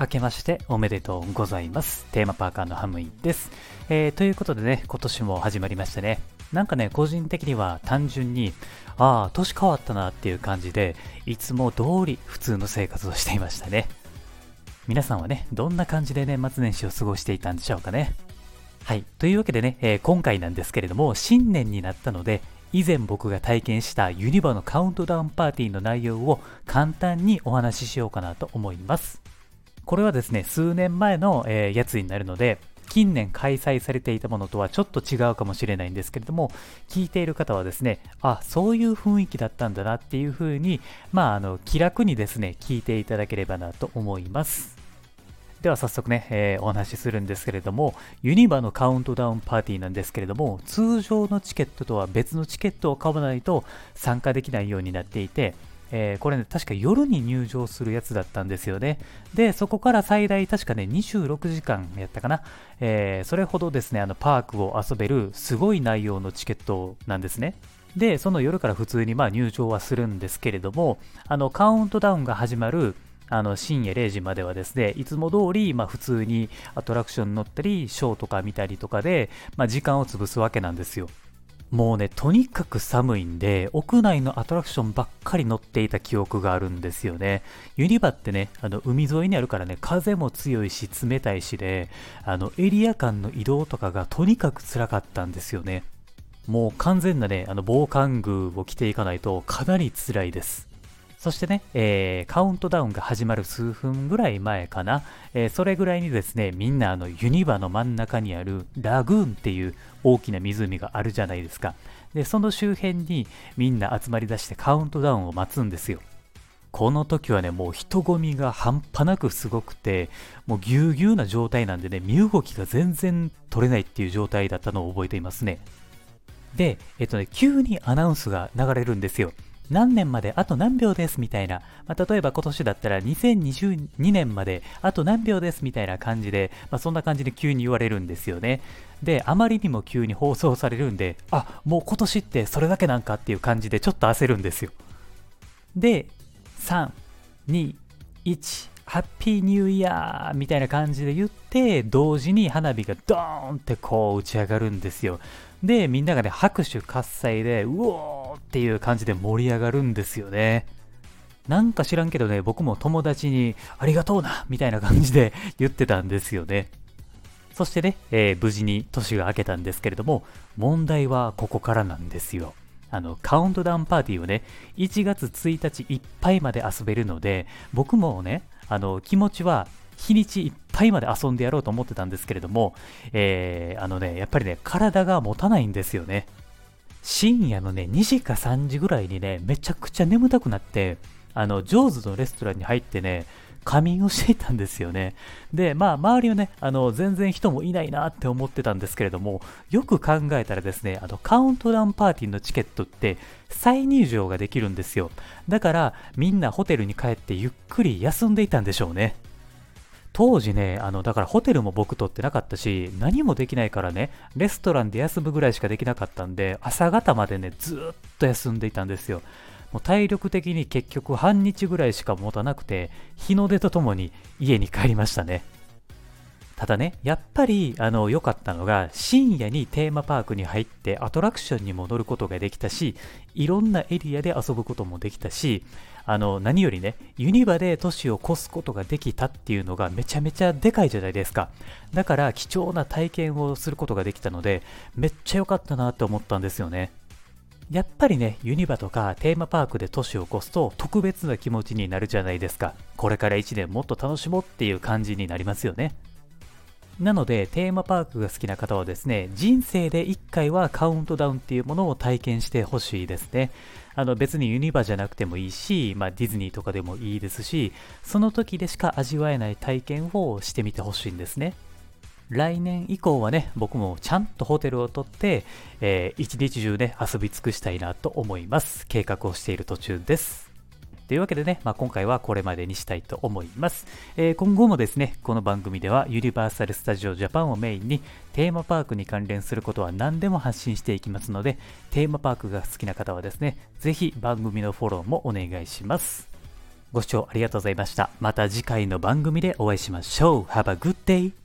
明けましておめでとうございます。テーマパーカーのハムイです、えー、ということでね、今年も始まりましたね。なんかね、個人的には単純に、ああ、年変わったなっていう感じで、いつも通り普通の生活をしていましたね。皆さんはね、どんな感じで年末年始を過ごしていたんでしょうかね。はい。というわけでね、えー、今回なんですけれども、新年になったので、以前僕が体験したユニバのカウントダウンパーティーの内容を簡単にお話ししようかなと思います。これはですね、数年前の、え、やつになるので、近年開催されていたものとはちょっと違うかもしれないんですけれども、聞いている方はですね、あ、そういう雰囲気だったんだなっていうふうに、まあ、あの、気楽にですね、聞いていただければなと思います。では早速ね、えー、お話しするんですけれども、ユニバのカウントダウンパーティーなんですけれども、通常のチケットとは別のチケットを買わないと参加できないようになっていて、えー、これね、確か夜に入場するやつだったんですよね。で、そこから最大確かね、26時間やったかな。えー、それほどですね、あの、パークを遊べるすごい内容のチケットなんですね。で、その夜から普通にまあ入場はするんですけれども、あの、カウントダウンが始まるあの深夜0時まではですね、いつも通り、まあ、普通にアトラクション乗ったり、ショーとか見たりとかで、まあ、時間を潰すわけなんですよ。もうね、とにかく寒いんで、屋内のアトラクションばっかり乗っていた記憶があるんですよね。ユニバってね、あの海沿いにあるからね、風も強いし、冷たいしで、あのエリア間の移動とかがとにかく辛かったんですよね。もう完全なね、あの防寒具を着ていかないとかなり辛いです。そしてね、えー、カウントダウンが始まる数分ぐらい前かな、えー、それぐらいにですね、みんなあのユニバの真ん中にあるラグーンっていう大きな湖があるじゃないですか。で、その周辺にみんな集まりだしてカウントダウンを待つんですよ。この時はね、もう人混みが半端なくすごくて、もうぎゅうぎゅうな状態なんでね、身動きが全然取れないっていう状態だったのを覚えていますね。で、えっとね、急にアナウンスが流れるんですよ。何年まであと何秒ですみたいな、まあ、例えば今年だったら2022年まであと何秒ですみたいな感じで、まあ、そんな感じで急に言われるんですよね。で、あまりにも急に放送されるんで、あ、もう今年ってそれだけなんかっていう感じでちょっと焦るんですよ。で、3、2、1、ハッピーニューイヤーみたいな感じで言って、同時に花火がドーンってこう打ち上がるんですよ。で、みんながね、拍手喝采で、うおーっていう感じで盛り上がるんですよね。なんか知らんけどね、僕も友達にありがとうなみたいな感じで言ってたんですよね。そしてね、えー、無事に年が明けたんですけれども、問題はここからなんですよ。あの、カウントダウンパーティーをね、1月1日いっぱいまで遊べるので、僕もね、あの、気持ちは日にちいっぱいまで遊んでやろうと思ってたんですけれども、えー、あのね、やっぱりね、体が持たないんですよね。深夜のね、2時か3時ぐらいにね、めちゃくちゃ眠たくなって、あの、ジョーズのレストランに入ってね、仮眠をしていたんですよね。で、まあ、周りはね、あの、全然人もいないなって思ってたんですけれども、よく考えたらですね、あの、カウントダウンパーティーのチケットって再入場ができるんですよ。だから、みんなホテルに帰ってゆっくり休んでいたんでしょうね。当時ね、あの、だからホテルも僕取ってなかったし、何もできないからね、レストランで休むぐらいしかできなかったんで、朝方までね、ずっと休んでいたんですよ。もう体力的に結局半日ぐらいしか持たなくて、日の出とともに家に帰りましたね。ただね、やっぱりあの良かったのが深夜にテーマパークに入ってアトラクションに戻ることができたし、いろんなエリアで遊ぶこともできたし、あの何よりね、ユニバで年を越すことができたっていうのがめちゃめちゃでかいじゃないですか。だから貴重な体験をすることができたので、めっちゃ良かったなって思ったんですよね。やっぱりね、ユニバとかテーマパークで年を越すと特別な気持ちになるじゃないですか。これから1年もっと楽しもうっていう感じになりますよね。なので、テーマパークが好きな方はですね、人生で1回はカウントダウンっていうものを体験してほしいですね。あの別にユニバじゃなくてもいいし、まあ、ディズニーとかでもいいですし、その時でしか味わえない体験をしてみてほしいんですね。来年以降はね、僕もちゃんとホテルを取って、えー、一日中ね、遊び尽くしたいなと思います。計画をしている途中です。というわけでね、まあ、今回はこれまでにしたいと思います、えー、今後もですね、この番組ではユニバーサル・スタジオ・ジャパンをメインにテーマパークに関連することは何でも発信していきますので、テーマパークが好きな方はですね、ぜひ番組のフォローもお願いします。ご視聴ありがとうございました。また次回の番組でお会いしましょう。Have a good day!